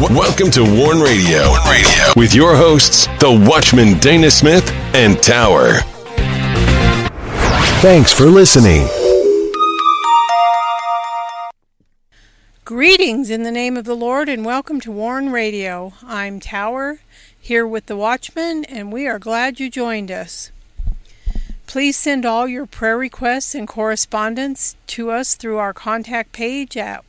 Welcome to Warn Radio. Radio with your hosts, the Watchman Dana Smith and Tower. Thanks for listening. Greetings in the name of the Lord and welcome to Warn Radio. I'm Tower here with the Watchman and we are glad you joined us. Please send all your prayer requests and correspondence to us through our contact page at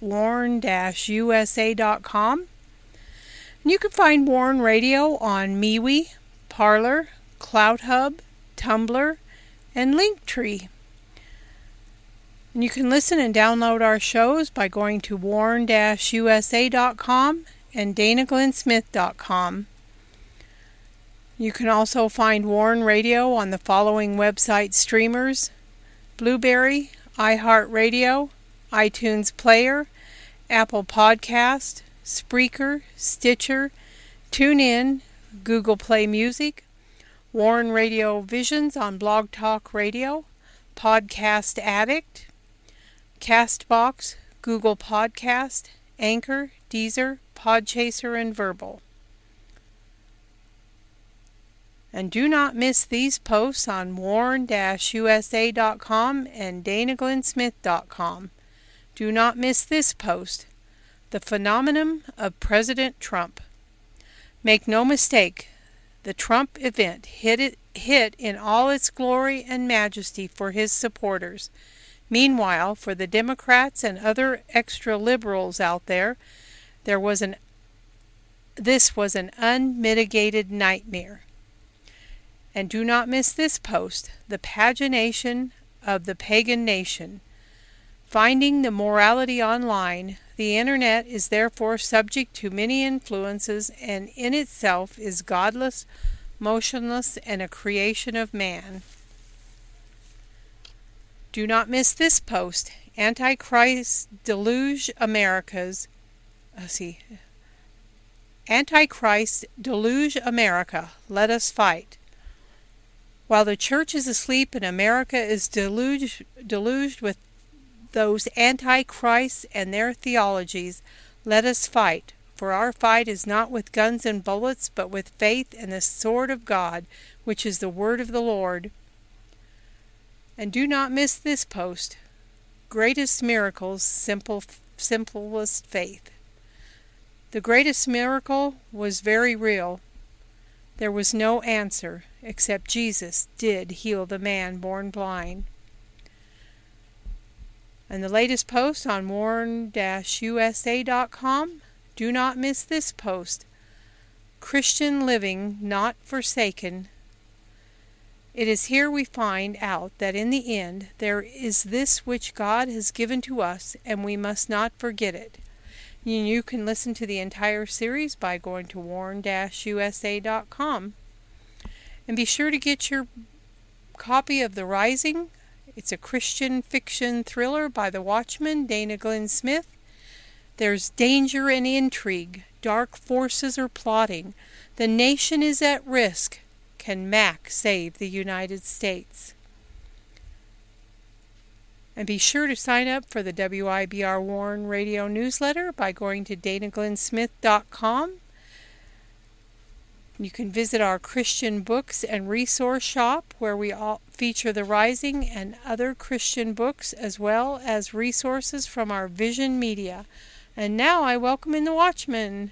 You can find Warn Radio on MeWe, Parler, CloutHub, Tumblr, and Linktree. And you can listen and download our shows by going to warn-usa.com and danaglennsmith.com. You can also find Warn Radio on the following website streamers Blubrry, iHeartRadio, iTunes Player, Apple Podcast, Spreaker, Stitcher, TuneIn, Google Play Music, Warn Radio Visions on Blog Talk Radio, Podcast Addict, Castbox, Google Podcast, Anchor, Deezer, Podchaser, and Verbal. And do not miss these posts on warn-usa.com and danaglennsmith.com. Do not miss this post, The Phenomenon of President Trump. Make no mistake, the Trump event hit, it, hit in all its glory and majesty for his supporters. Meanwhile, for the Democrats and other extra liberals out there, there was an this was an unmitigated nightmare. And do not miss this post, The Pagination of the Pagan Nation. Finding the morality online, the internet is therefore subject to many influences and in itself is godless, motionless, and a creation of man. Do not miss this post, Antichrist Deluge America's, uh, see, Antichrist Deluge America, let us fight. While the church is asleep and America is deluged, deluged with those antichrists and their theologies, let us fight, for our fight is not with guns and bullets, but with faith and the sword of God, which is the word of the Lord. And do not miss this post. Greatest miracles, simple, simplest faith. The greatest miracle was very real. There was no answer except Jesus did heal the man born blind. And the latest post on warn-usa.com, do not miss this post. Christian living not forsaken. It is here we find out that in the end there is this which God has given to us, and we must not forget it. You can listen to the entire series by going to warn-usa.com. And be sure to get your copy of The Rising. It's a Christian fiction thriller by the Watchman, Dana Glenn Smith. There's danger and intrigue. Dark forces are plotting. The nation is at risk. Can Mac save the United States? And be sure to sign up for the WIBR Warn radio newsletter by going to danaglennsmith.com you can visit our Christian books and resource shop where we feature The Rising and other Christian books as well as resources from our Vision Media. And now I welcome in the Watchman.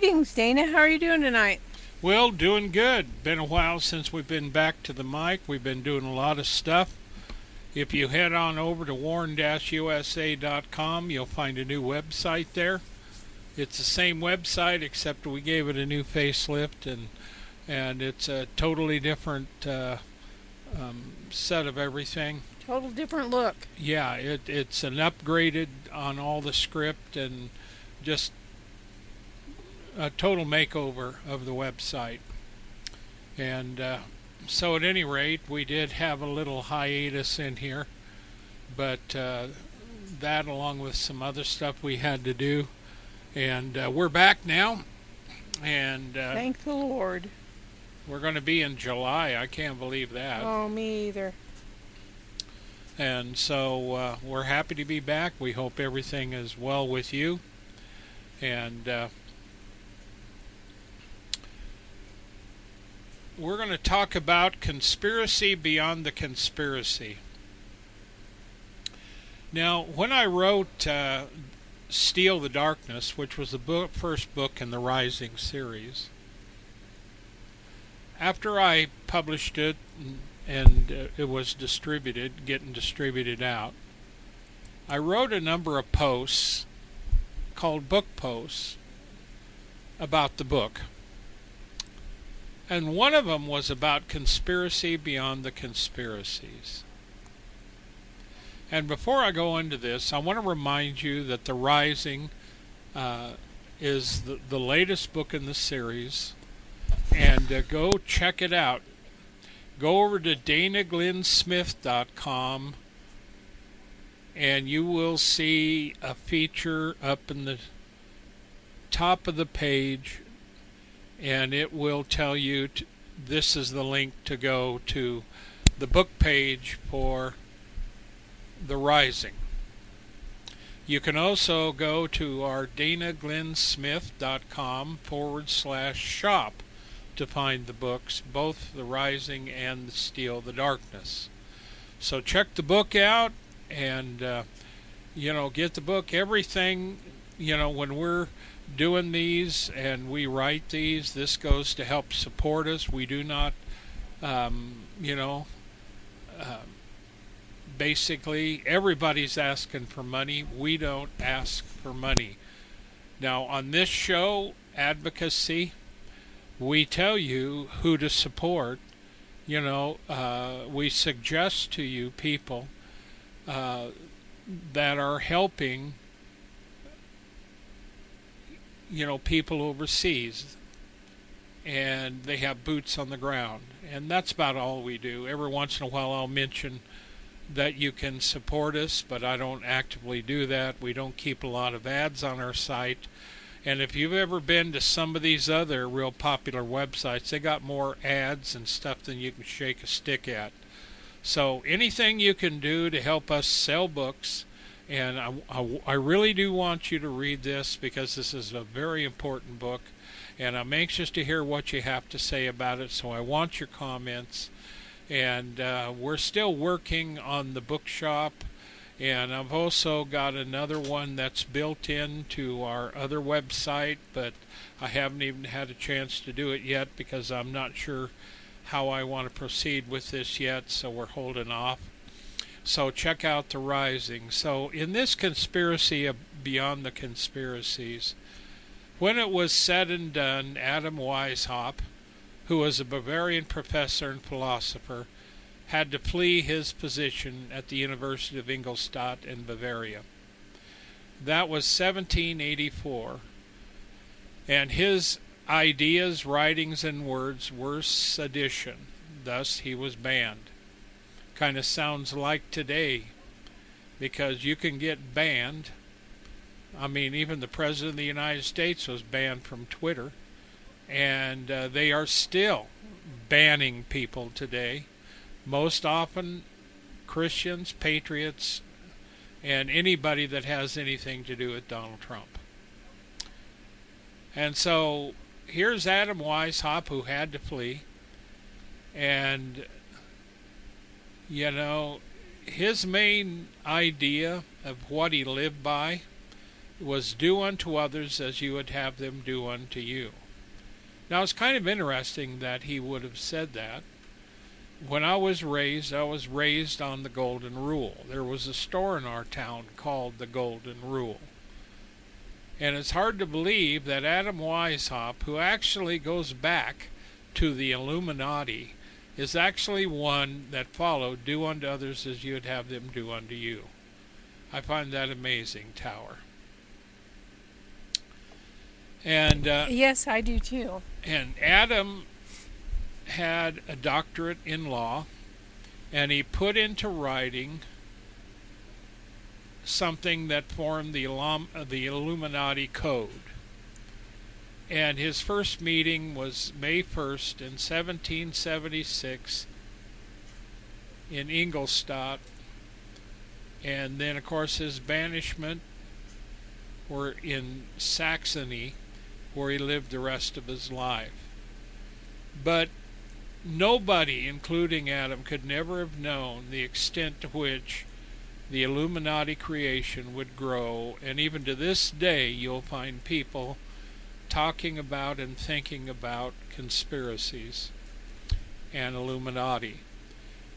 Greetings, Dana. How are you doing tonight? Well, doing good. Been a while since we've been back to the mic. We've been doing a lot of stuff. If you head on over to warn-usa.com, you'll find a new website there. It's the same website except we gave it a new facelift and and it's a totally different uh, um, set of everything. Total different look. Yeah, it, it's an upgraded on all the script and just a total makeover of the website. And uh, so, at any rate, we did have a little hiatus in here, but uh, that, along with some other stuff we had to do, and uh, we're back now. And uh, thank the Lord. We're going to be in July. I can't believe that. Oh, me either. And so uh, we're happy to be back. We hope everything is well with you. And we're going to talk about conspiracy beyond the conspiracy. Now, when I wrote uh, Steel the Darkness, which was the book, first book in the Rising series, after I published it and, uh, it was distributed, getting distributed out, I wrote a number of posts called book posts about the book. And one of them was about conspiracy beyond the conspiracies. And before I go into this, I want to remind you that The Rising uh, is the, the latest book in the series. And uh, go check it out. Go over to danaglennsmith.com and you will see a feature up in the top of the page and it will tell you to, this is the link to go to the book page for The Rising. You can also go to our danaglennsmith.com forward slash shop to find the books, both The Rising and The Steel the Darkness. So check the book out and, uh, you know, get the book. Everything, you know, when we're doing these and we write these. This goes to help support us. We do not, um, you know, uh, basically everybody's asking for money. We don't ask for money. Now, on this show, Advocacy, we tell you who to support. You know, uh, we suggest to you people uh, that are helping you know, people overseas and they have boots on the ground. And that's about all we do. Every once in a while I'll mention that you can support us, but I don't actively do that. We don't keep a lot of ads on our site. And if you've ever been to some of these other real popular websites, they got more ads and stuff than you can shake a stick at. So anything you can do to help us sell books and I, I, I, really do want you to read this because this is a very important book. And I'm anxious to hear what you have to say about it. So I want your comments. And uh, we're still working on the bookshop. And I've also got another one that's built into our other website, but I haven't even had a chance to do it yet because I'm not sure how I want to proceed with this yet, so we're holding off. So check out The Rising. So in this conspiracy beyond the conspiracies, when it was said and done, Adam Weishaupt, who was a Bavarian professor and philosopher, had to flee his position at the University of Ingolstadt in Bavaria. That was 1784, and his ideas, writings, and words were sedition. Thus, he was banned kind of sounds like today because you can get banned. I mean, even the President of the United States was banned from Twitter, and uh, they are still banning people today. Most often, Christians, patriots, and anybody that has anything to do with Donald Trump. And so here's Adam Weishaupt, who had to flee, and you know, his main idea of what he lived by was do unto others as you would have them do unto you. Now, it's kind of interesting that he would have said that when I was raised, I was raised on the Golden Rule. There was a store in our town called the Golden Rule. And it's hard to believe that Adam Weishaupt, who actually goes back to the Illuminati, is actually one that followed do unto others as you would have them do unto you. I find that amazing, Tower. And uh, yes, I do too. And Adam had a doctorate in law, and he put into writing something that formed the, the Illuminati Code. And his first meeting was May 1st in 1776 in Ingolstadt. And then, of course, his banishment were in Saxony, where he lived the rest of his life. But nobody, including Adam, could never have known the extent to which the Illuminati creation would grow, and even to this day, you'll find people talking about and thinking about conspiracies and Illuminati.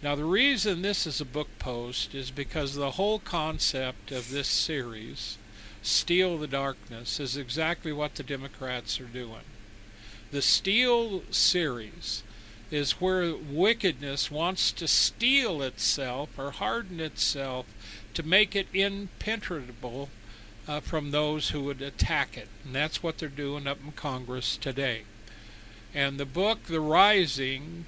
Now, the reason this is a book post is because the whole concept of this series, Steel the Darkness, is exactly what the Democrats are doing. The Steel series is where wickedness wants to steel itself or harden itself to make it impenetrable uh, from those who would attack it. And that's what they're doing up in Congress today. And the book, The Rising,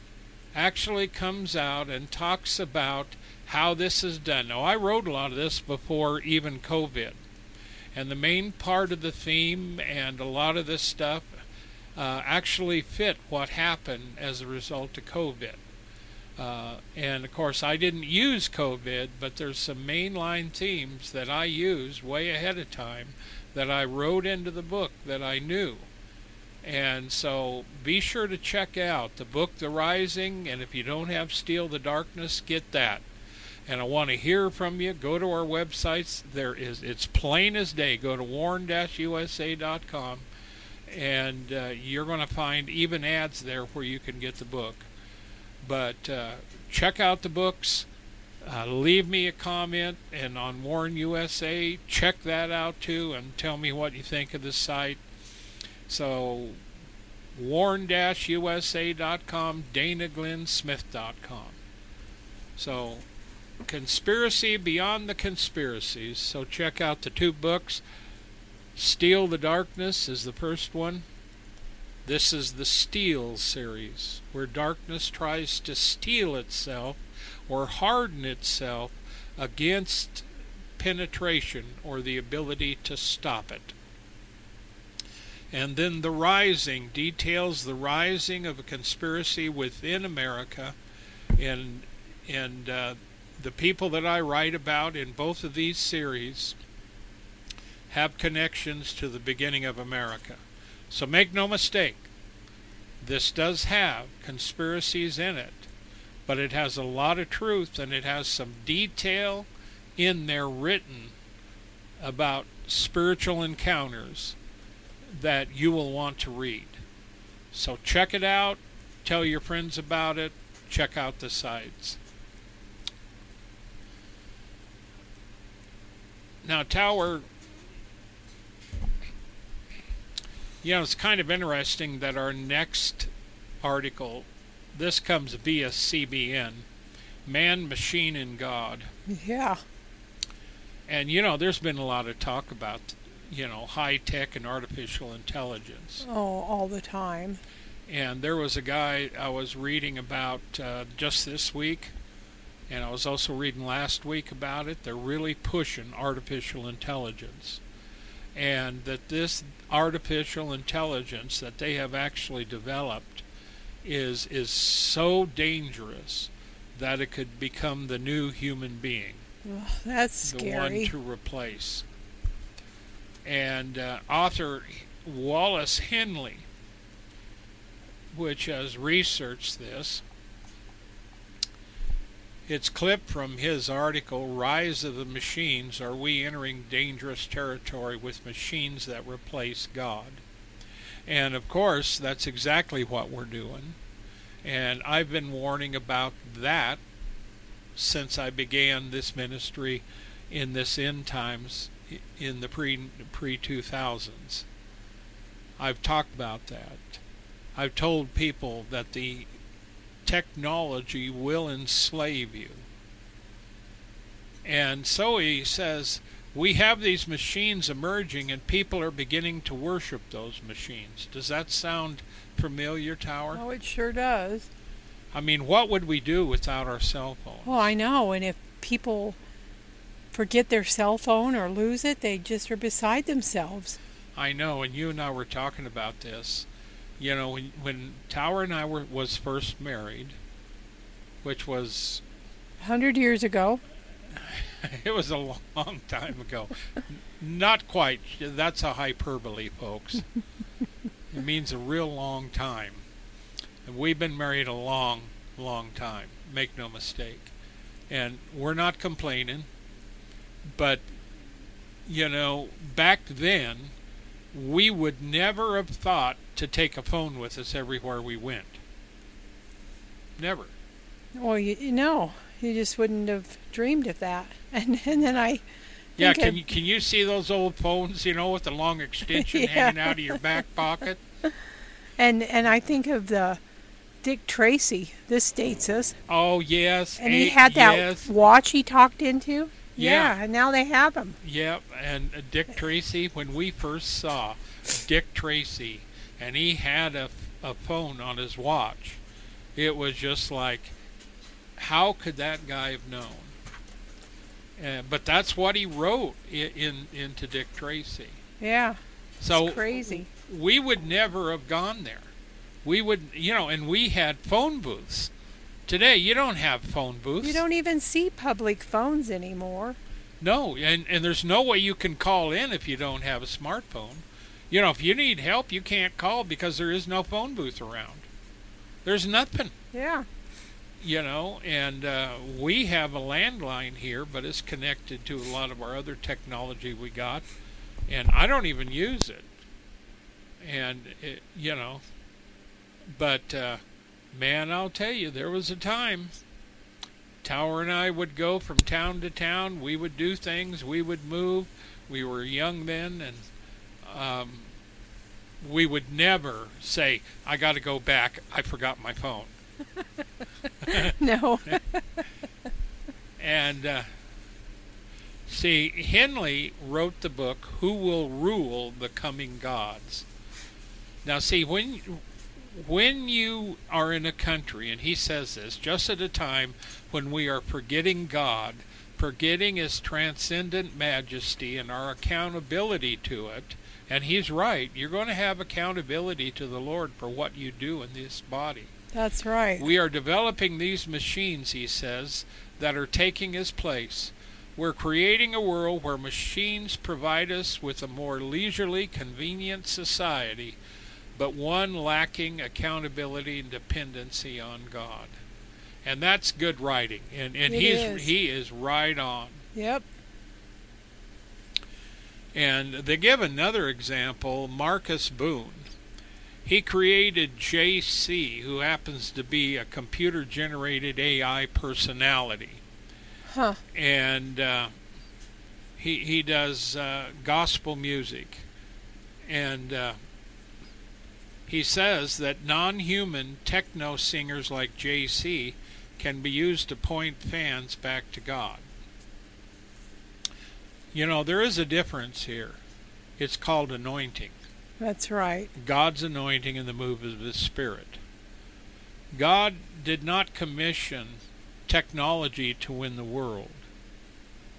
actually comes out and talks about how this is done. Now, I wrote a lot of this before even COVID. And the main part of the theme and a lot of this stuff uh, actually fit what happened as a result of COVID. Uh, and of course, I didn't use COVID, but there's some mainline themes that I use way ahead of time that I wrote into the book that I knew. And so be sure to check out the book The Rising, and if you don't have Steel the Darkness, get that. And I want to hear from you. Go to our websites. There is it's plain as day. Go to warn-usa.com and uh, you're going to find even ads there where you can get the book. But uh, check out the books. Uh, leave me a comment, and on Warn USA, check that out too, and tell me what you think of the site. So, warn-usa.com, danaglennsmith.com. So, conspiracy beyond the conspiracies. So check out the two books. Steel the Darkness is the first one. This is the Steel series, where darkness tries to steel itself or harden itself against penetration or the ability to stop it. And then The Rising details the rising of a conspiracy within America and and uh, the people that I write about in both of these series have connections to the beginning of America. So make no mistake, this does have conspiracies in it, but it has a lot of truth and it has some detail in there written about spiritual encounters that you will want to read. So check it out, tell your friends about it, check out the sites. Now, Tower You know, it's kind of interesting that our next article, this comes via CBN, Man, Machine, and God. Yeah. And, you know, there's been a lot of talk about, you know, high tech and artificial intelligence. Oh, all the time. And there was a guy I was reading about uh, just this week, and I was also reading last week about it. They're really pushing artificial intelligence and that this artificial intelligence that they have actually developed is is so dangerous that it could become the new human being. Oh, that's the scary. one to replace. And uh, author Wallace Henley, which has researched this, it's clipped from his article, Rise of the Machines Are We Entering Dangerous Territory with Machines That Replace God? And of course, that's exactly what we're doing. And I've been warning about that since I began this ministry in this end times in the pre pre 2000s. I've talked about that. I've told people that the technology will enslave you. And so he says, we have these machines emerging and people are beginning to worship those machines. Does that sound familiar, Tower? Oh, it sure does. I mean, what would we do without our cell phones? Well, I know. And if people forget their cell phone or lose it, they just are beside themselves. I know. And you and I were talking about this. You know, when, when Tower and I were was first married, which was a hundred years ago. it was a long time ago. Not quite. That's a hyperbole, folks. it means a real long time. And we've been married a long, long time. Make no mistake. And we're not complaining. But, you know, back then, we would never have thought to take a phone with us everywhere we went. Never. Well, you, you know, you just wouldn't have dreamed of that. And and then I. Yeah, can you can you see those old phones? You know, with the long extension yeah. hanging out of your back pocket. And and I think of the Dick Tracy. This dates us. Oh yes. And he had that yes. watch he talked into. Yeah. yeah, and now they have them. Yep, and uh, Dick Tracy. When we first saw Dick Tracy, and he had a a phone on his watch, it was just like, how could that guy have known? Uh, but that's what he wrote in, in into Dick Tracy. Yeah. So crazy. We would never have gone there. We would, you know, and we had phone booths. Today, you don't have phone booths. You don't even see public phones anymore. No, and and there's no way you can call in if you don't have a smartphone. You know, if you need help, you can't call because there is no phone booth around. There's nothing. Yeah you know, and uh, we have a landline here, but it's connected to a lot of our other technology we got, and I don't even use it. And it, you know, but uh, man, I'll tell you, there was a time. Tower and I would go from town to town. We would do things. We would move. We were young then, and um, we would never say, "I got to go back. I forgot my phone." no. and uh, see, Henley wrote the book "Who Will Rule the Coming Gods." Now, see when when you are in a country, and he says this, just at a time when we are forgetting God, forgetting His transcendent majesty and our accountability to it. And he's right. You're going to have accountability to the Lord for what you do in this body. That's right. We are developing these machines, he says, that are taking his place. We're creating a world where machines provide us with a more leisurely, convenient society, but one lacking accountability and dependency on God. And that's good writing. And and he's is. he is right on. Yep. And they give another example, Marcus Boone. He created JC, who happens to be a computer generated AI personality. Huh. And uh, he, he does uh, gospel music. And uh, he says that non human techno singers like JC can be used to point fans back to God. You know, there is a difference here. It's called anointing. That's right. God's anointing and the move of His Spirit. God did not commission technology to win the world.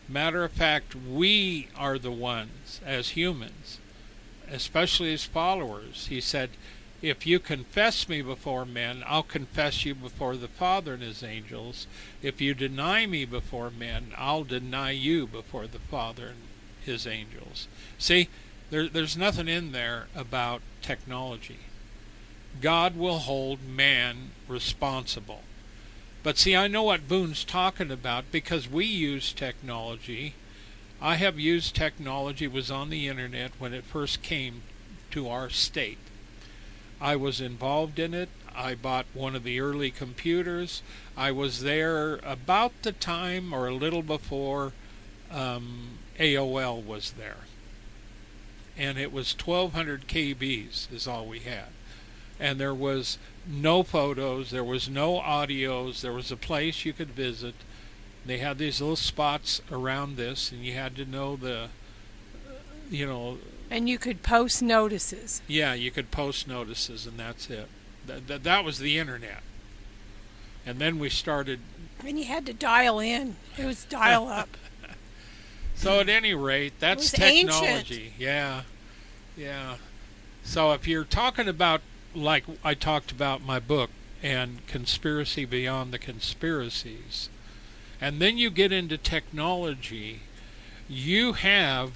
Matter of fact, we are the ones, as humans, especially as followers. He said, If you confess me before men, I'll confess you before the Father and his angels. If you deny me before men, I'll deny you before the Father and his angels. See, there, there's nothing in there about technology. God will hold man responsible. But see, I know what Boone's talking about because we use technology. I have used technology, was on the internet when it first came to our state. I was involved in it. I bought one of the early computers. I was there about the time or a little before um, AOL was there. And it was 1200 KBs is all we had. And there was no photos, there was no audios, there was a place you could visit. They had these little spots around this, and you had to know the, you know. And you could post notices. Yeah, you could post notices, and that's it. That, that, that was the internet. And then we started. And you had to dial in. It was dial up. so at any rate, that's technology. Ancient. Yeah, yeah. So if you're talking about like I talked about my book and conspiracy beyond the conspiracies, and then you get into technology, you have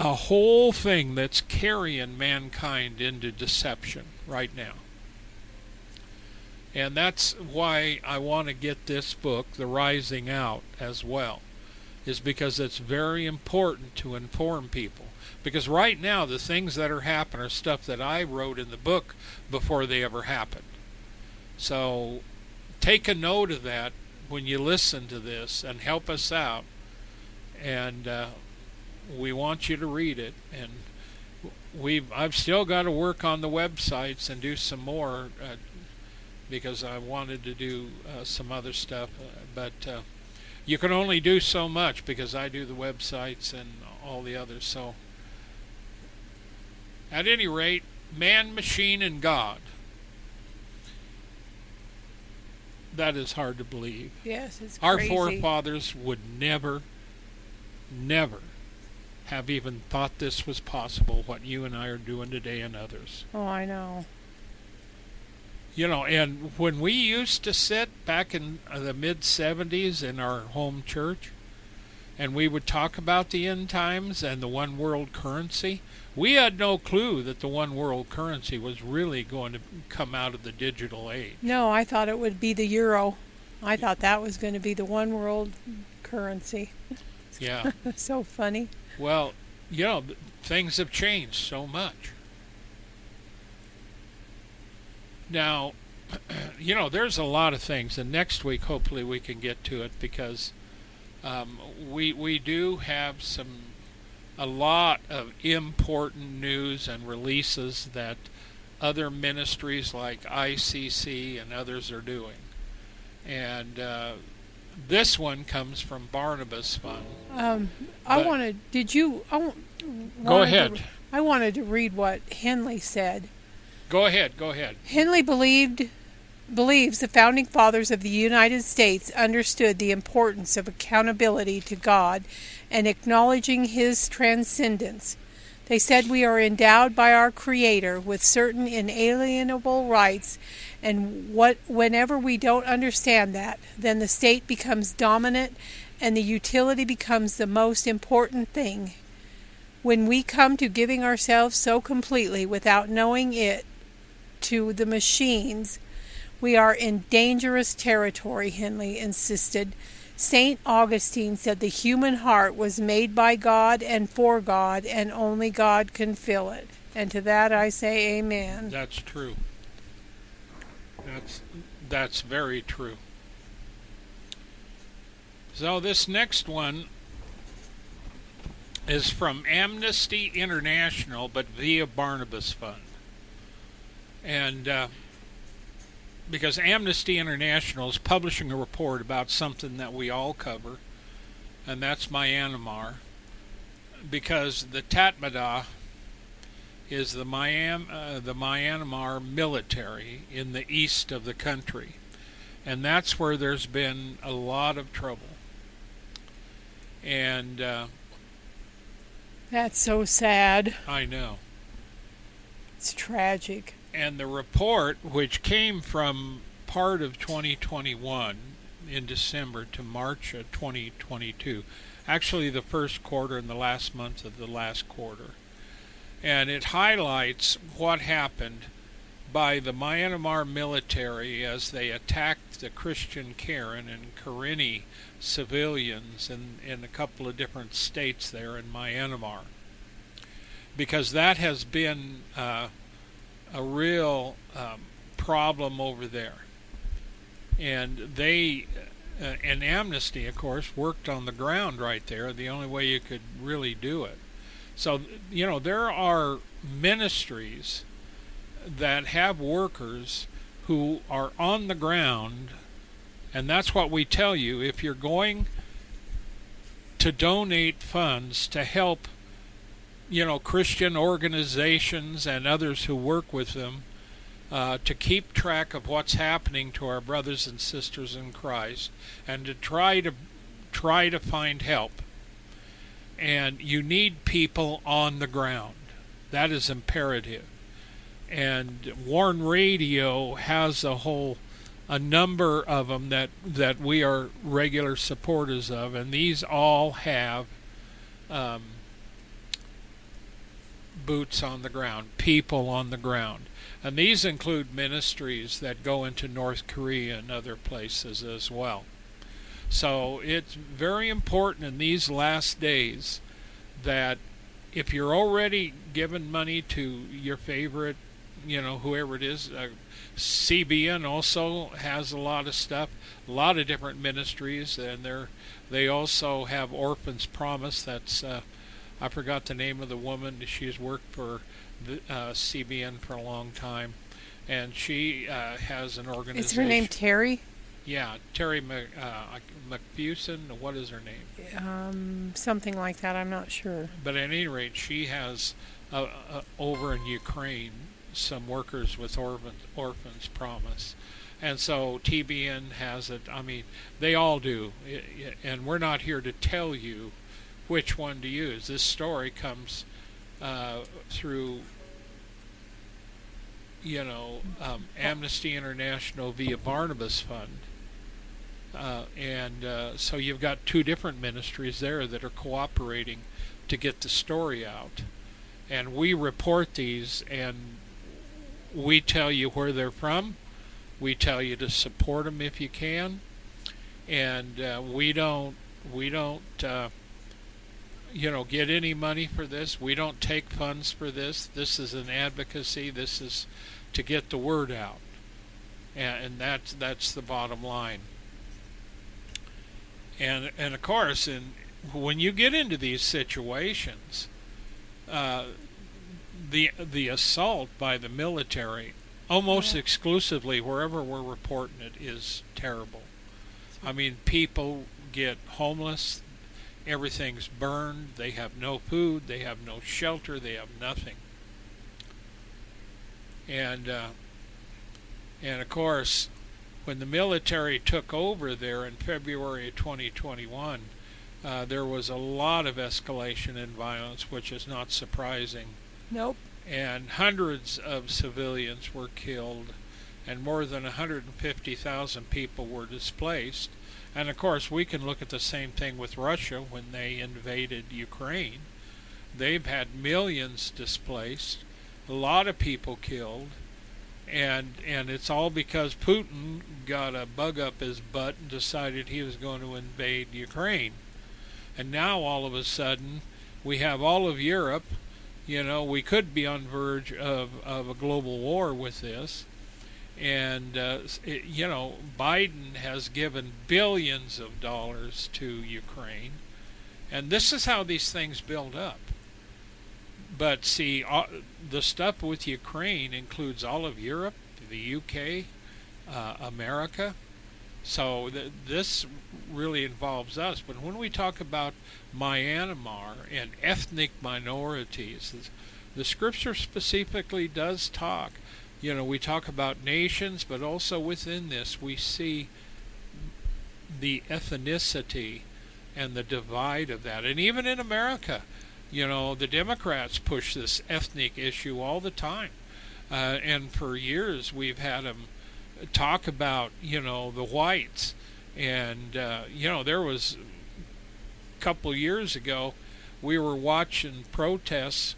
a whole thing that's carrying mankind into deception right now. And that's why I want to get this book, The Rising Out, as well, is because it's very important to inform people. Because right now, the things that are happening are stuff that I wrote in the book before they ever happened. So take a note of that when you listen to this and help us out. And uh, we want you to read it. And we've I've still got to work on the websites and do some more uh, because I wanted to do uh, some other stuff. Uh, but uh, you can only do so much because I do the websites and all the others. So. At any rate, man, machine, and God. That is hard to believe. Yes, it's Our crazy. forefathers would never, never have even thought this was possible, what you and I are doing today and others. Oh, I know. You know, and when we used to sit back in uh, the mid 70s in our home church, and we would talk about the end times and the one world currency, we had no clue that the one world currency was really going to come out of the digital age. No, I thought it would be the euro. I thought that was going to be the one world currency. Yeah. so funny. Well, you know, things have changed so much. Now, you know, there's a lot of things, and next week hopefully we can get to it because um, we we do have some a lot of important news and releases that other ministries like ICC and others are doing. And uh, this one comes from Barnabas Fund. Um, I wanted. Did you? I go ahead. To, I wanted to read what Henley said. Go ahead. Go ahead. Henley believed believes the founding fathers of the United States understood the importance of accountability to God and acknowledging His transcendence. They said we are endowed by our Creator with certain inalienable rights, and what, whenever we don't understand that, then the state becomes dominant and the utility becomes the most important thing. When we come to giving ourselves so completely without knowing it to the machines, we are in dangerous territory, Henley insisted. St. Augustine said the human heart was made by God and for God, and only God can fill it. And to that I say amen. That's true. That's that's very true. So this next one is from Amnesty International, but via Barnabas Fund. And uh, because Amnesty International is publishing a report about something that we all cover, and that's Myanmar, because the Tatmadaw is the, Myanmar, uh, the Myanmar military in the east of the country, and that's where there's been a lot of trouble. And uh, that's so sad. I know. It's tragic and the report, which came from part of 2021 in December to March of 2022, actually the first quarter and the last month of the last quarter, and it highlights what happened by the Myanmar military as they attacked the Christian Karen and Karenni civilians in, in a couple of different states there in Myanmar. Because that has been uh, a real um, problem over there. And they, uh, and Amnesty, of course, worked on the ground right there, the only way you could really do it. So, you know, there are ministries that have workers who are on the ground, and that's what we tell you. If you're going to donate funds to help, you know, Christian organizations and others who work with them, uh, to keep track of what's happening to our brothers and sisters in Christ, and to try to try to find help. And you need people on the ground. That is imperative and Warn Radio has a whole a number of them that that we are regular supporters of, and these all have um, boots on the ground, people on the ground, and these include ministries that go into North Korea and other places as well. So it's very important in these last days that if you're already giving money to your favorite you know, whoever it is. Uh, CBN also has a lot of stuff, a lot of different ministries, and they're they also have Orphans Promise. That's uh, I forgot the name of the woman. She's worked for the, uh, CBN for a long time, and she uh, has an organization. Is her name Terry? Yeah, Terry Mc, uh. What is her name? Um, something like that. I'm not sure. But at any rate, she has uh, uh, over in Ukraine some workers with orphans, orphans promise. And so TBN has it. I mean, they all do. And we're not here to tell you which one to use. This story comes uh, through, you know, um, Amnesty International via Barnabas Fund. Uh, and uh, so you've got two different ministries there that are cooperating to get the story out. And we report these, and we tell you where they're from. We tell you to support them if you can, and uh, we don't we don't uh, you know get any money for this. We don't take funds for this. This is an advocacy. This is to get the word out, and, and that's that's the bottom line. And and of course, in when you get into these situations, uh, the the assault by the military almost yeah. exclusively wherever we're reporting it is terrible. I mean, people get homeless, everything's burned, they have no food, they have no shelter, they have nothing. And uh, and of course, when the military took over there in February of 2021, uh, there was a lot of escalation in violence, which is not surprising. Nope. And hundreds of civilians were killed, and more than 150,000 people were displaced. And of course, we can look at the same thing with Russia when they invaded Ukraine. They've had millions displaced, a lot of people killed, and and it's all because Putin got a bug up his butt and decided he was going to invade Ukraine. And now all of a sudden, we have all of Europe you know, we could be on verge of, of a global war with this. And, uh, it, you know, Biden has given billions of dollars to Ukraine. And this is how these things build up. But see, uh, the stuff with Ukraine includes all of Europe, the UK, uh, America. So th- this really involves us. But when we talk about Myanmar and ethnic minorities, the scripture specifically does talk. You know, we talk about nations, but also within this we see the ethnicity and the divide of that. And even in America, you know, the Democrats push this ethnic issue all the time. Uh, and for years we've had them talk about, you know, the whites and, uh, you know, there was a couple years ago, we were watching protests,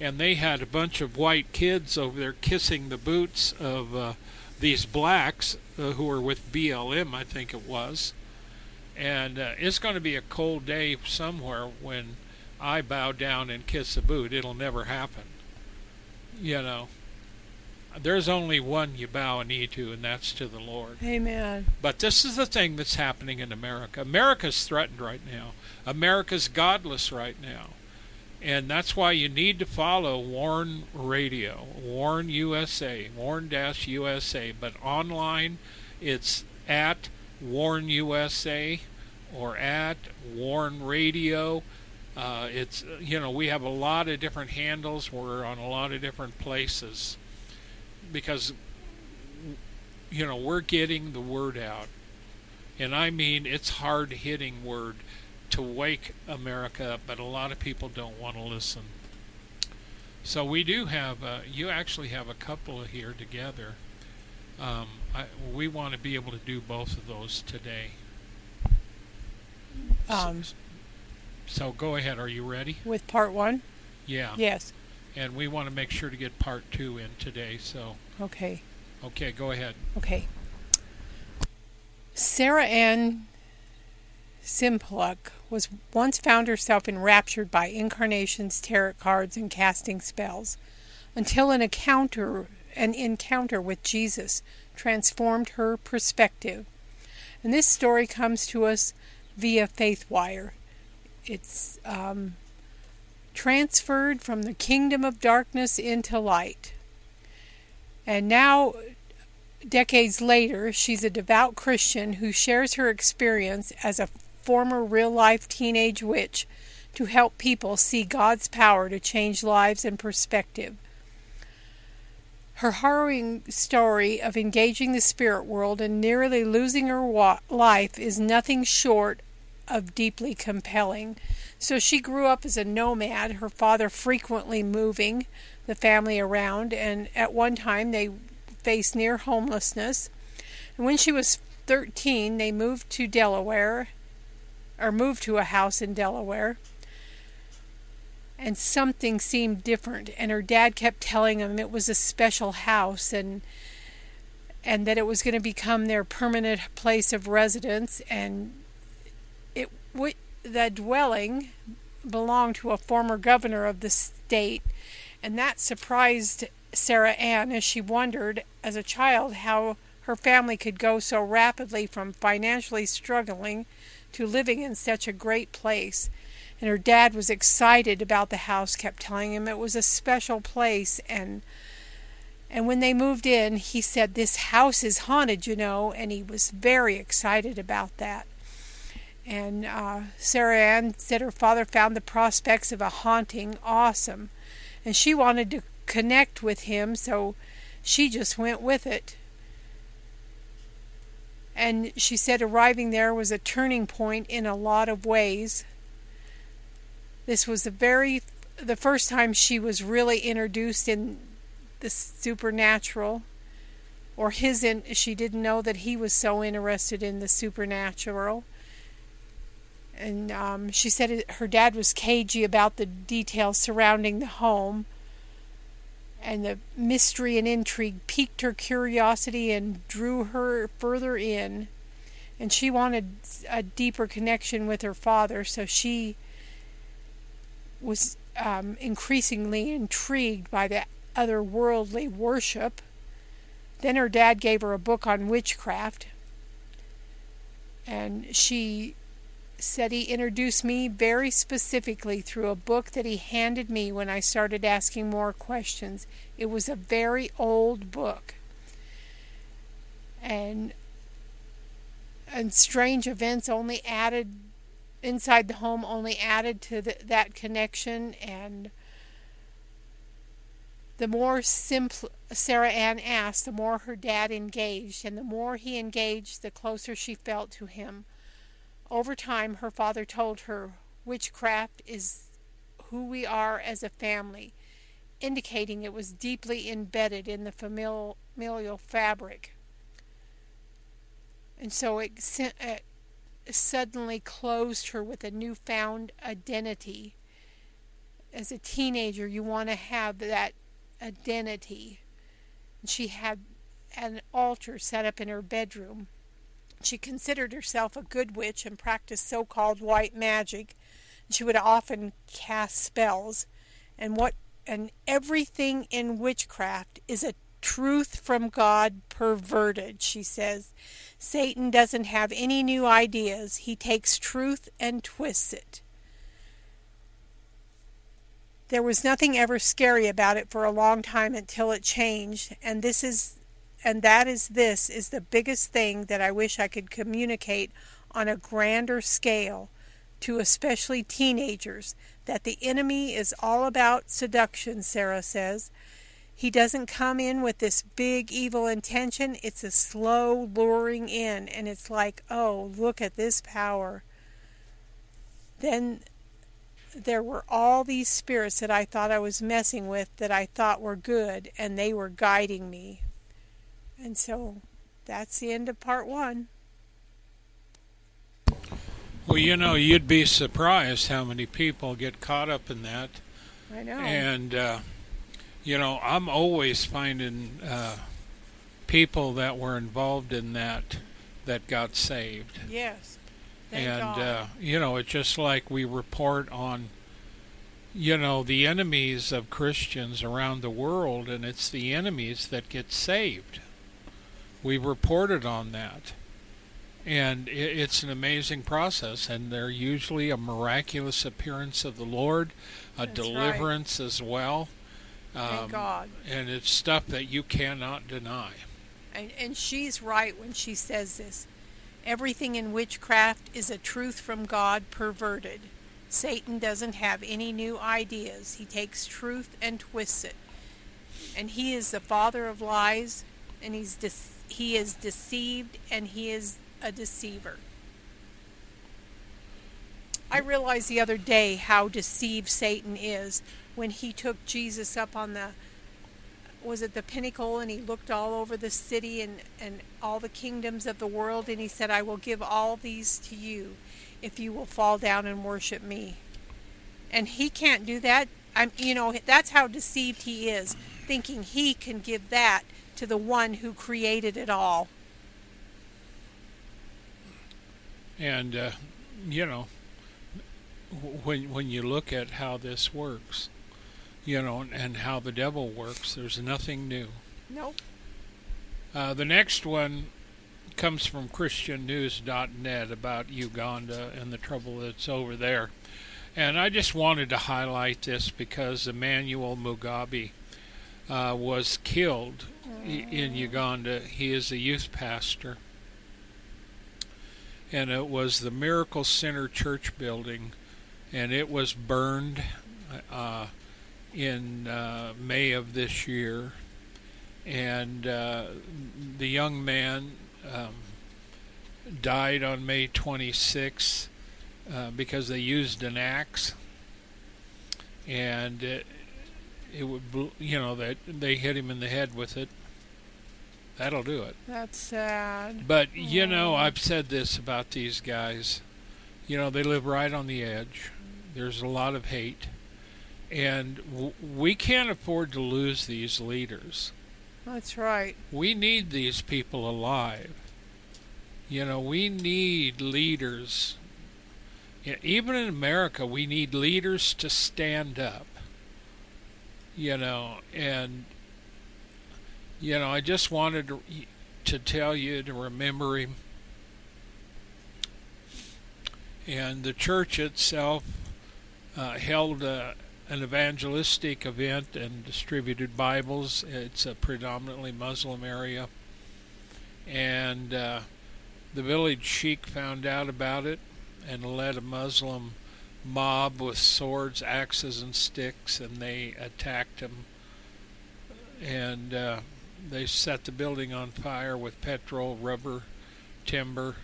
and they had a bunch of white kids over there kissing the boots of uh, these blacks uh, who were with BLM, I think it was. And uh, it's going to be a cold day somewhere when I bow down and kiss a boot. It'll never happen. You know. there's only one you bow a knee to, and that's to the Lord. Amen. But this is the thing that's happening in America. America's threatened right now. America's godless right now. And that's why you need to follow Warn Radio, Warn USA, Warn USA. But online, it's at Warn USA or at Warn Radio. Uh, it's you know we have a lot of different handles. We're on a lot of different places because you know we're getting the word out, and I mean it's hard hitting word to wake America up, but a lot of people don't want to listen. So we do have uh, you actually have a couple here together. Um, I, we want to be able to do both of those today. Um, so, go ahead. Are you ready? with part one? Yeah. Yes. And we want to make sure to get part two in today. So Okay. okay, go ahead. Okay. Sarah Ann Sumpolec was once found herself enraptured by incarnations, tarot cards, and casting spells, until an encounter an encounter with Jesus transformed her perspective. And this story comes to us via FaithWire. It's um, transferred from the kingdom of darkness into light. And now, decades later, she's a devout Christian who shares her experience as a former real life teenage witch to help people see God's power to change lives and perspective. Her harrowing story of engaging the spirit world and nearly losing her wa- life is nothing short of deeply compelling. So she grew up as a nomad, her father frequently moving the family around, and at one time they faced near homelessness. And when she was 13, they moved to Delaware, or moved to a house in Delaware. And something seemed different, and her dad kept telling him it was a special house and and that it was going to become their permanent place of residence and it the dwelling belonged to a former governor of the state and that surprised Sarah Ann as she wondered as a child how her family could go so rapidly from financially struggling to living in such a great place. And her dad was excited about the house, kept telling him it was a special place and and when they moved in, he said this house is haunted, you know, and he was very excited about that. And uh, Sarah Ann said her father found the prospects of a haunting awesome, and she wanted to connect with him, so she just went with it. And she said arriving there was a turning point in a lot of ways. This was the very the first time she was really introduced in the supernatural or his in she didn't know that he was so interested in the supernatural and um, she said her dad was cagey about the details surrounding the home. And the mystery and intrigue piqued her curiosity and drew her further in. And she wanted a deeper connection with her father so she was um, increasingly intrigued by the otherworldly worship. Then her dad gave her a book on witchcraft. And she said he introduced me very specifically through a book that he handed me when I started asking more questions. It was a very old book. And and strange events only added inside the home only added to the, that connection and the more simple Sarah Ann asked, the more her dad engaged, and the more he engaged, the closer she felt to him. Over time, her father told her witchcraft is who we are as a family, indicating it was deeply embedded in the familial fabric. And so it, it suddenly closed her with a newfound identity. As a teenager, you want to have that identity. And she had an altar set up in her bedroom she considered herself a good witch and practiced so called white magic. She would often cast spells, and what and everything in witchcraft is a truth from God perverted, she says. Satan doesn't have any new ideas. He takes truth and twists it. There was nothing ever scary about it for a long time until it changed, and this is and that is this is the biggest thing that I wish I could communicate on a grander scale to especially teenagers that the enemy is all about seduction, Sarah says. He doesn't come in with this big evil intention. It's a slow luring in, and it's like, oh, look at this power. Then there were all these spirits that I thought I was messing with that I thought were good, and they were guiding me. And so that's the end of part one. Well, you know, you'd be surprised how many people get caught up in that. I know. And, uh, you know, I'm always finding uh, people that were involved in that that got saved. Yes. Thank and, uh, you know, it's just like we report on, you know, the enemies of Christians around the world, and it's the enemies that get saved. We reported on that and it's an amazing process and they're usually a miraculous appearance of the lord a That's deliverance as well Thank Um, God. and it's stuff that you cannot deny And, and she's right when she says this. Everything in witchcraft is a truth from God perverted. Satan doesn't have any new ideas. He takes truth and twists it. And he is the father of lies, and he's de- he is deceived, and he is a deceiver. I realized the other day how deceived Satan is when he took Jesus up on the was it the pinnacle and he looked all over the city and, and all the kingdoms of the world and he said i will give all these to you if you will fall down and worship me and he can't do that i'm you know that's how deceived he is thinking he can give that to the one who created it all. And uh, you know when when you look at how this works you know and, how the devil works there's nothing new. Nope. Uh, the next one comes from christiannews.net about uganda and the trouble that's over there. And i just wanted to highlight this because emmanuel mugabe uh, was killed in uganda he is a youth pastor and it was the Miracle Center Church building, and it was burned uh, in uh, May of this year. And uh, the young man um, died on May 26 uh, because they used an axe, and it, it would, you know, that they hit him in the head with it. That'll do it. that's sad But you know, I've said this about these guys. You know, they live right on the edge. There's a lot of hate, and w- we can't afford to lose these leaders. that's right We need these people alive. You know, we need leaders. Even in America, we need leaders to stand up. You know, and you know, I just wanted to, to tell you to remember him. And the church itself uh, held a, an evangelistic event and distributed Bibles. It's a predominantly Muslim area. And uh, the village sheik found out about it and led a Muslim mob with swords, axes, and sticks, and they attacked him. And uh, they set the building on fire with petrol, rubber, timber,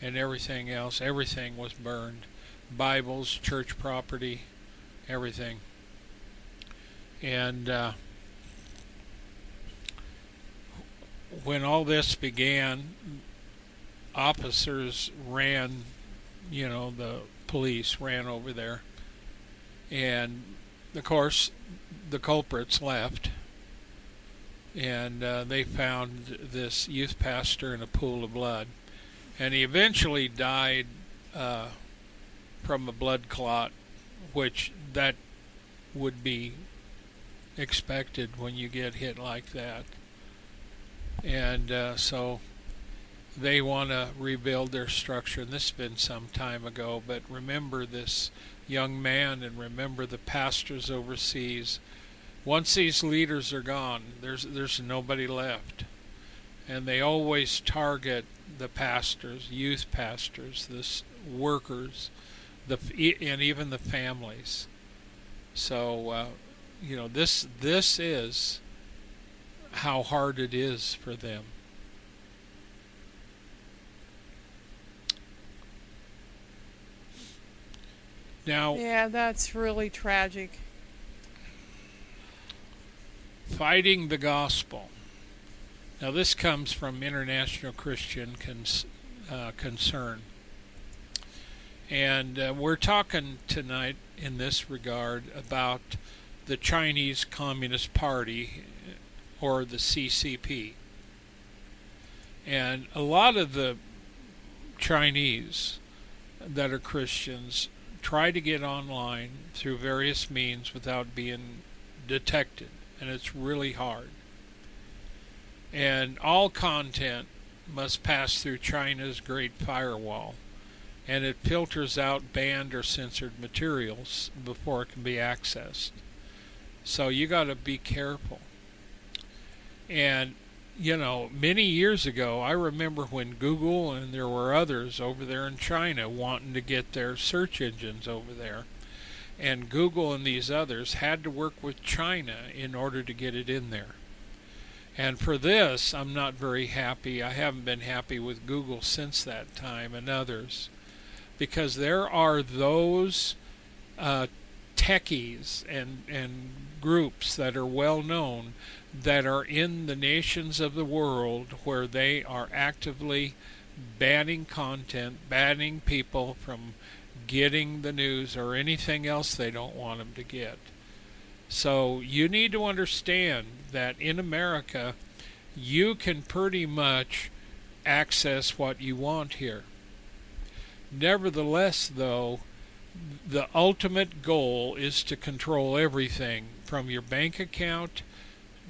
and everything else. Everything was burned Bibles, church property, everything. And uh, when all this began, officers ran, you know, the police ran over there. And of course, the culprits left. And uh, they found this youth pastor in a pool of blood. And he eventually died uh, from a blood clot, which that would be expected when you get hit like that. And uh, so they want to rebuild their structure. And this has been some time ago, but remember this young man and remember the pastors overseas. Once these leaders are gone, there's there's nobody left. And they always target the pastors, youth pastors, the workers, the and even the families. So, uh, you know, this this is how hard it is for them. Now, yeah, that's really tragic. Fighting the gospel. Now, this comes from International Christian Cons- uh, Concern. And uh, we're talking tonight in this regard about the Chinese Communist Party or the CCP. And a lot of the Chinese that are Christians try to get online through various means without being detected, and it's really hard. And all content must pass through China's Great Firewall, and it filters out banned or censored materials before it can be accessed. So you got to be careful. And you know, many years ago, I remember when Google and there were others over there in China wanting to get their search engines over there. And Google and these others had to work with China in order to get it in there. And for this, I'm not very happy. I haven't been happy with Google since that time and others. Because there are those uh, techies and, and groups that are well known that are in the nations of the world where they are actively banning content, banning people from getting the news or anything else they don't want them to get. So you need to understand that in America, you can pretty much access what you want here. Nevertheless, though, the ultimate goal is to control everything from your bank account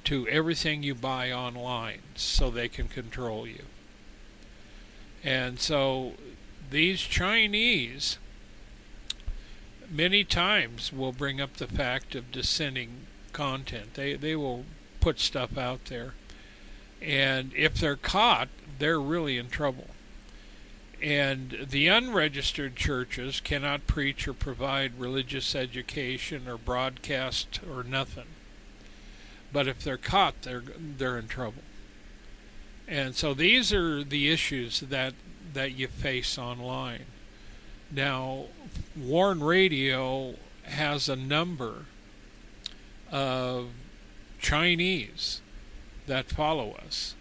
to everything you buy online so they can control you. And so these Chinese many times will bring up the fact of dissenting content. They they will put stuff out there. And if they're caught, they're really in trouble. And the unregistered churches cannot preach or provide religious education or broadcast or nothing. But if they're caught, they're they're in trouble. And so these are the issues that that you face online. Now, Warn Radio has a number of Chinese that follow us.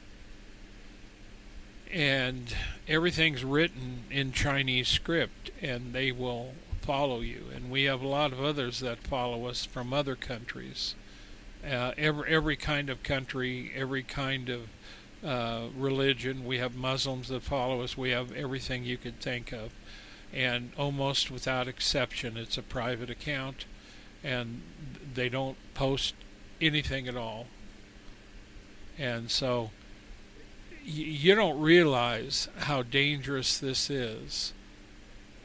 And everything's written in Chinese script, and they will follow you. And we have a lot of others that follow us from other countries uh, every every kind of country, every kind of uh, religion. We have Muslims that follow us. We have everything you could think of, and almost without exception, it's a private account, and they don't post anything at all. And so you don't realize how dangerous this is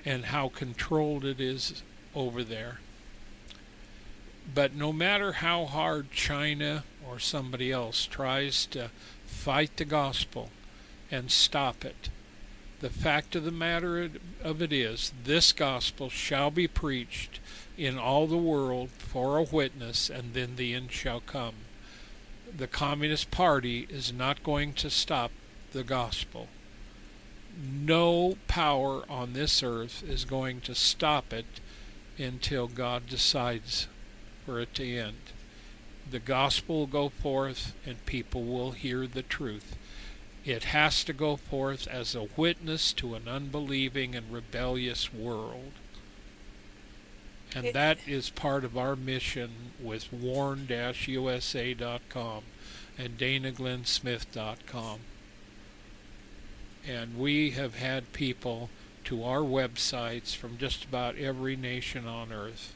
and how controlled it is over there. But no matter how hard China or somebody else tries to fight the gospel and stop it, the fact of the matter of it is, this gospel shall be preached in all the world for a witness, and then the end shall come. The Communist Party is not going to stop the gospel. No power on this earth is going to stop it until God decides for it to end. The gospel will go forth and people will hear the truth. It has to go forth as a witness to an unbelieving and rebellious world. And it, that is part of our mission with warn-usa.com and danaglennsmith.com. And we have had people to our websites from just about every nation on earth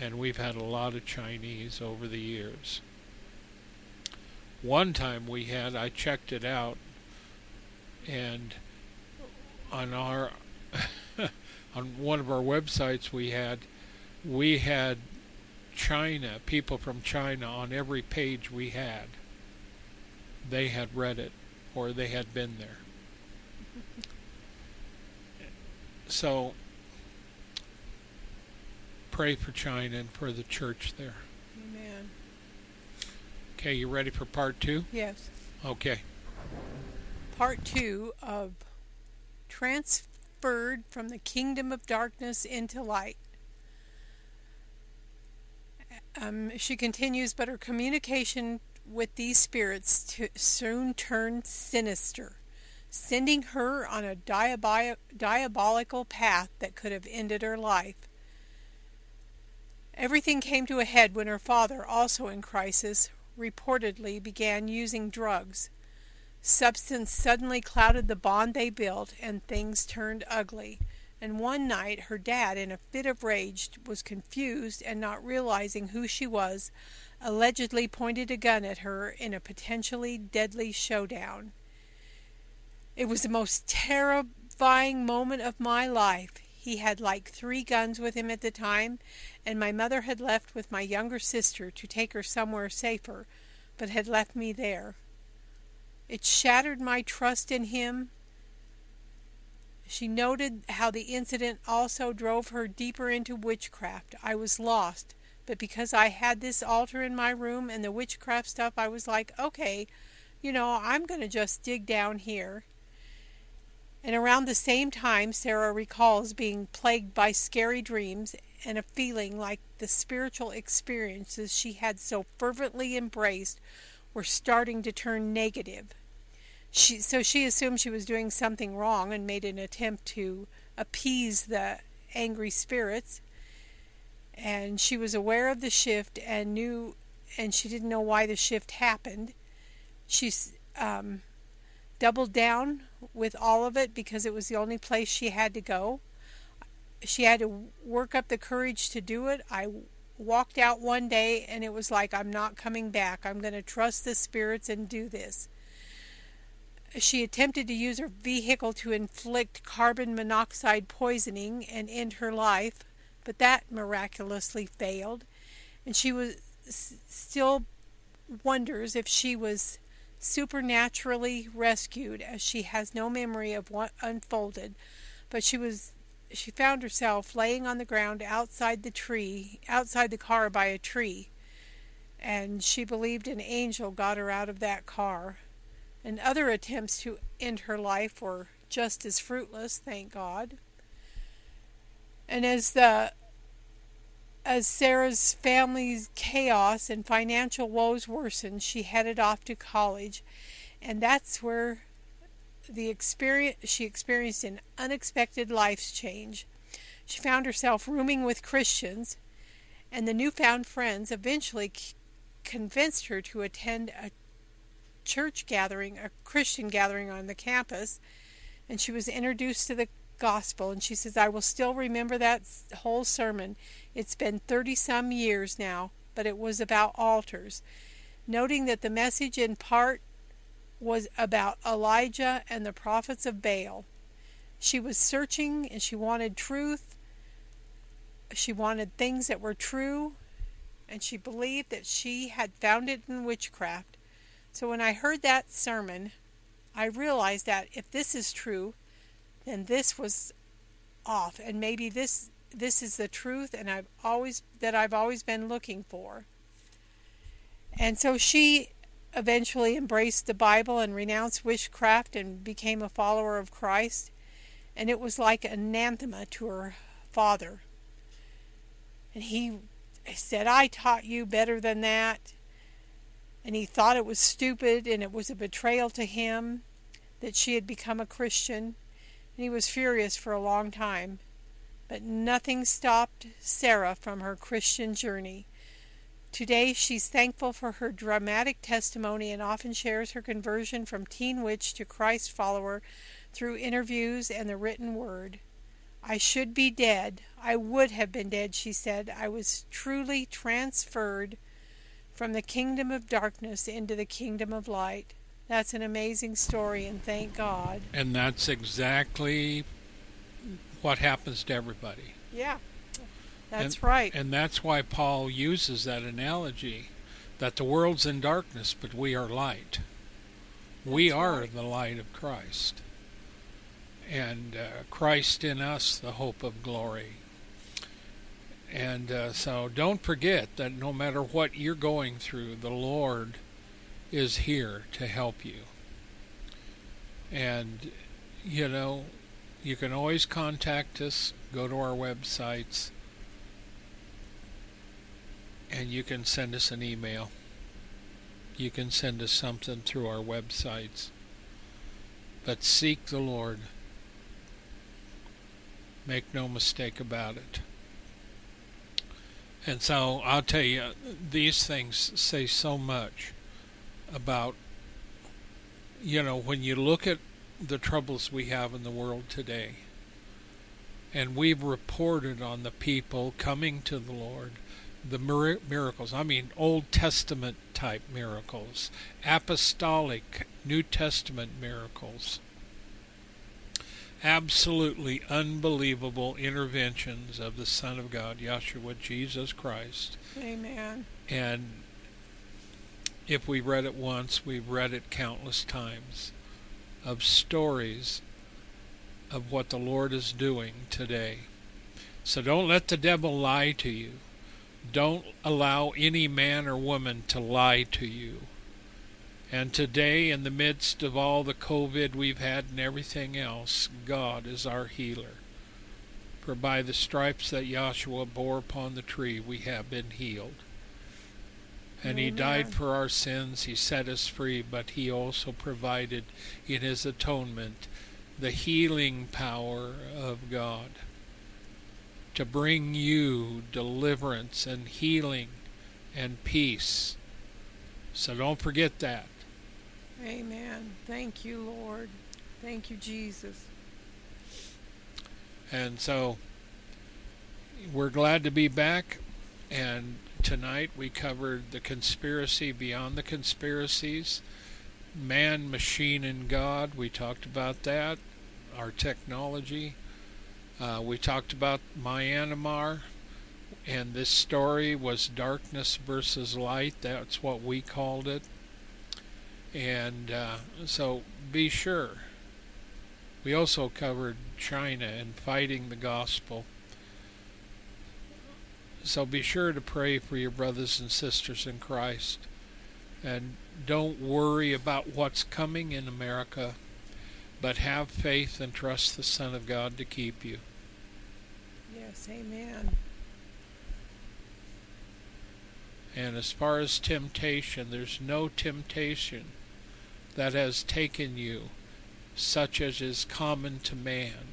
and we've had a lot of Chinese over the years. One time we had, I checked it out, and on our on one of our websites we had we had China people from China on every page we had. They had read it or they had been there. So pray for China and for the church there. Okay, you ready for part two? Yes. Okay. Part two of Transferred from the Kingdom of Darkness into Light. Um, she continues, but her communication with these spirits to soon turned sinister, sending her on a diabolical path that could have ended her life. Everything came to a head when her father, also in crisis, reportedly began using drugs. Substance suddenly clouded the bond they built, and things turned ugly. And one night her dad, in a fit of rage, was confused and not realizing who she was, allegedly pointed a gun at her in a potentially deadly showdown. It was the most terrifying moment of my life. He had like three guns with him at the time, and my mother had left with my younger sister to take her somewhere safer, but had left me there. It shattered my trust in him she noted how the incident also drove her deeper into witchcraft. I was lost, but because I had this altar in my room and the witchcraft stuff, I was like, okay, you know, I'm going to just dig down here. And around the same time, Sarah recalls being plagued by scary dreams and a feeling like the spiritual experiences she had so fervently embraced were starting to turn negative. She, so she assumed she was doing something wrong and made an attempt to appease the angry spirits. And she was aware of the shift and knew, and she didn't know why the shift happened. She um, doubled down with all of it because it was the only place she had to go. She had to work up the courage to do it. I walked out one day and it was like, I'm not coming back. I'm going to trust the spirits and do this. She attempted to use her vehicle to inflict carbon monoxide poisoning and end her life, but that miraculously failed. And she was still wonders if she was supernaturally rescued as she has no memory of what unfolded. But she was she found herself laying on the ground outside the tree outside the car by a tree. And she believed an angel got her out of that car. And other attempts to end her life were just as fruitless, thank God. And as the as Sarah's family's chaos and financial woes worsened, she headed off to college, and that's where the experience she experienced an unexpected life change. She found herself rooming with Christians, and the newfound friends eventually convinced her to attend a church gathering, a Christian gathering on the campus, and she was introduced to the gospel. And she says, I will still remember that whole sermon. It's been 30 some years now, but it was about altars. Noting that the message in part was about Elijah and the prophets of Baal. She was searching and she wanted truth. She wanted things that were true, and she believed that she had found it in witchcraft. So when I heard that sermon, I realized that if this is true, then this was off and maybe this this is the truth and I've always that I've always been looking for. And so she eventually embraced the Bible and renounced witchcraft and became a follower of Christ. And it was like anathema to her father. And he said, I taught you better than that and he thought it was stupid and it was a betrayal to him that she had become a Christian, and he was furious for a long time. But nothing stopped Sarah from her Christian journey. Today she's thankful for her dramatic testimony and often shares her conversion from teen witch to Christ follower through interviews and the written word. I should be dead. I would have been dead, she said. I was truly transferred from the kingdom of darkness into the kingdom of light. That's an amazing story, and thank God. And that's exactly what happens to everybody. Yeah, that's and, right. And that's why Paul uses that analogy that the world's in darkness, but we are light. That's we are right. the light of Christ. And uh, Christ in us, the hope of glory. And uh, so don't forget that no matter what you're going through, the Lord is here to help you. And, you know, you can always contact us, go to our websites, and you can send us an email. You can send us something through our websites. But seek the Lord. Make no mistake about it. And so I'll tell you, these things say so much about, you know, when you look at the troubles we have in the world today, and we've reported on the people coming to the Lord, the miracles, I mean Old Testament type miracles, apostolic New Testament miracles, absolutely unbelievable interventions of the Son of God, Yeshua Jesus Christ. Amen. And if we read it once, we've read it countless times of stories of what the Lord is doing today. So don't let the devil lie to you. Don't allow any man or woman to lie to you. And today, in the midst of all the COVID we've had and everything else, God is our healer. For by the stripes that Yeshua bore upon the tree, we have been healed. And Amen. he died for our sins. He set us free, but he also provided in his atonement the healing power of God to bring you deliverance and healing and peace. So don't forget that. Amen. Thank you, Lord. Thank you, Jesus. And so we're glad to be back. And tonight we covered the conspiracy beyond the conspiracies, man, machine, and God. We talked about that, our technology. Uh, we talked about Myanmar, and this story was darkness versus light. That's what we called it. And uh, so be sure. We also covered China and fighting the gospel. So be sure to pray for your brothers and sisters in Christ. And don't worry about what's coming in America, but have faith and trust the Son of God to keep you. Yes, amen. And as far as temptation, there's no temptation that has taken you such as is common to man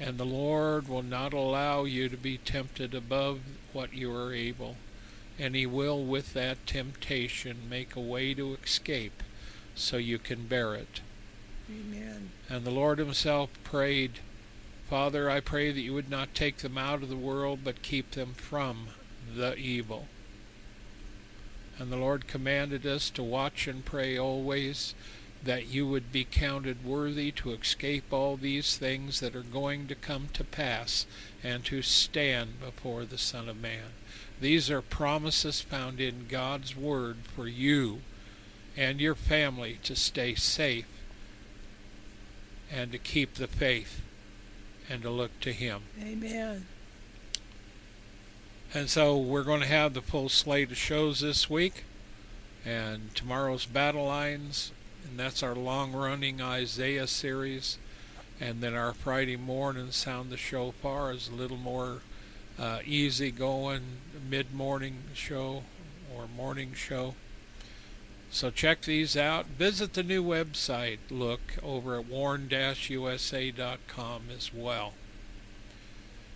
and the Lord will not allow you to be tempted above what you are able, and He will, with that temptation, make a way to escape so you can bear it. Amen. And the Lord Himself prayed, Father, I pray that you would not take them out of the world, but keep them from the evil. And the Lord commanded us to watch and pray always that you would be counted worthy to escape all these things that are going to come to pass and to stand before the Son of Man. These are promises found in God's Word for you and your family to stay safe and to keep the faith and to look to Him. Amen. And so we're going to have the full slate of shows this week. And tomorrow's Battle Lines and that's our long running Isaiah series. And then our Friday morning Sound the Shofar is a little more uh, easy going mid morning show or morning show. So check these out. Visit the new website, look over at warn-usa.com as well.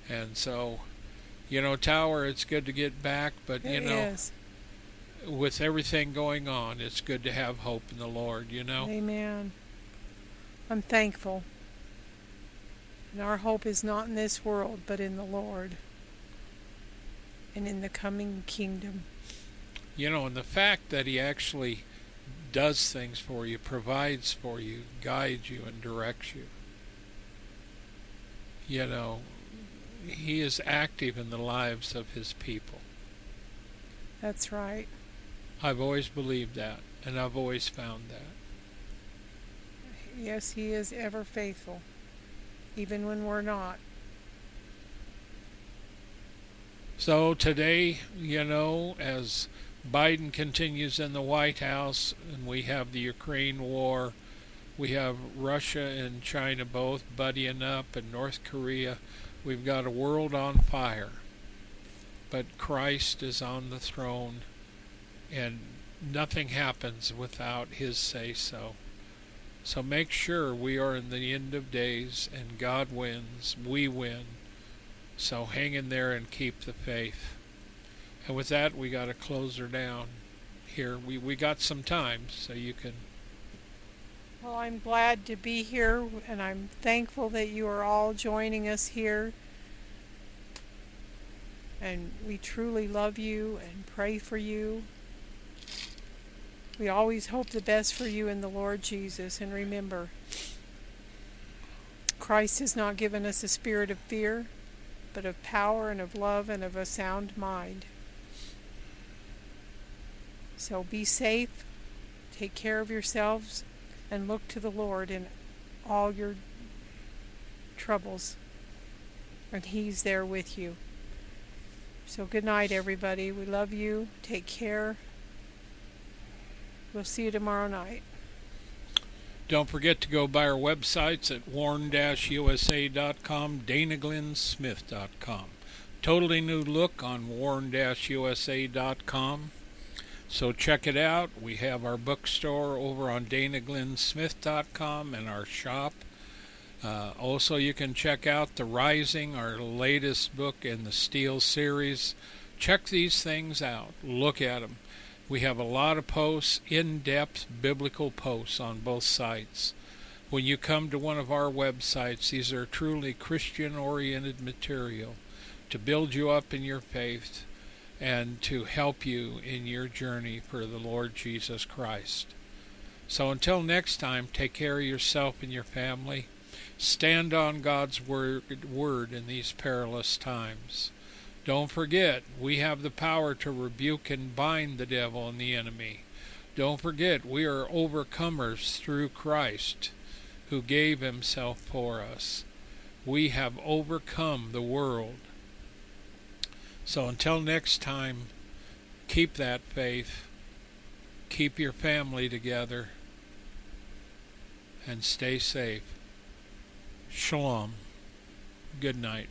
And so, you know, Tower, it's good to get back, but it you know, is with everything going on, it's good to have hope in the Lord, you know? Amen. I'm thankful. And our hope is not in this world, but in the Lord and in the coming kingdom. You know, and the fact that he actually does things for you, provides for you, guides you, and directs you. You know, he is active in the lives of his people. That's right. I've always believed that, and I've always found that. Yes, he is ever faithful, even when we're not. So today, you know, as Biden continues in the White House, and we have the Ukraine war, we have Russia and China both buddying up, and North Korea. We've got a world on fire. But Christ is on the throne, and nothing happens without His say so. So make sure we are in the end of days, and God wins, we win. So hang in there and keep the faith. And with that, we got to close her down here. We, we got some time, so you can. Well, I'm glad to be here, and I'm thankful that you are all joining us here. And we truly love you and pray for you. We always hope the best for you in the Lord Jesus. And remember, Christ has not given us a spirit of fear, but of power and of love and of a sound mind. So be safe, take care of yourselves, and look to the Lord in all your troubles. And He's there with you. So good night, everybody. We love you. Take care. We'll see you tomorrow night. Don't forget to go by our websites at warn-usa.com, danaglennsmith.com. Totally new look on warn-usa.com. So check it out. We have our bookstore over on danaglennsmith.com and our shop. Uh, also, you can check out The Rising, our latest book in the Steel series. Check these things out. Look at them. We have a lot of posts, in depth biblical posts on both sites. When you come to one of our websites, these are truly Christian oriented material to build you up in your faith and to help you in your journey for the Lord Jesus Christ. So until next time, take care of yourself and your family. Stand on God's word, word in these perilous times. Don't forget, we have the power to rebuke and bind the devil and the enemy. Don't forget, we are overcomers through Christ, who gave himself for us. We have overcome the world. So until next time, keep that faith, keep your family together, and stay safe. Shalom. Good night.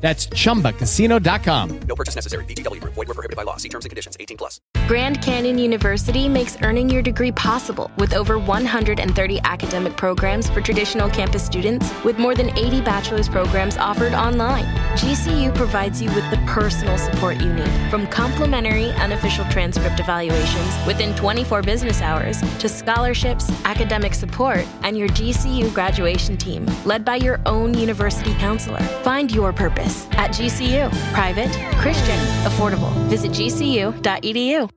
That's chumbacasino.com. No purchase necessary. VGW Group. Void were prohibited by law. See terms and conditions. 18 plus. Grand Canyon University makes earning your degree possible with over 130 academic programs for traditional campus students with more than 80 bachelor's programs offered online. GCU provides you with the personal support you need from complimentary unofficial transcript evaluations within 24 business hours to scholarships, academic support, and your GCU graduation team led by your own university counselor. Find your purpose at GCU. Private, Christian, affordable. Visit gcu.edu.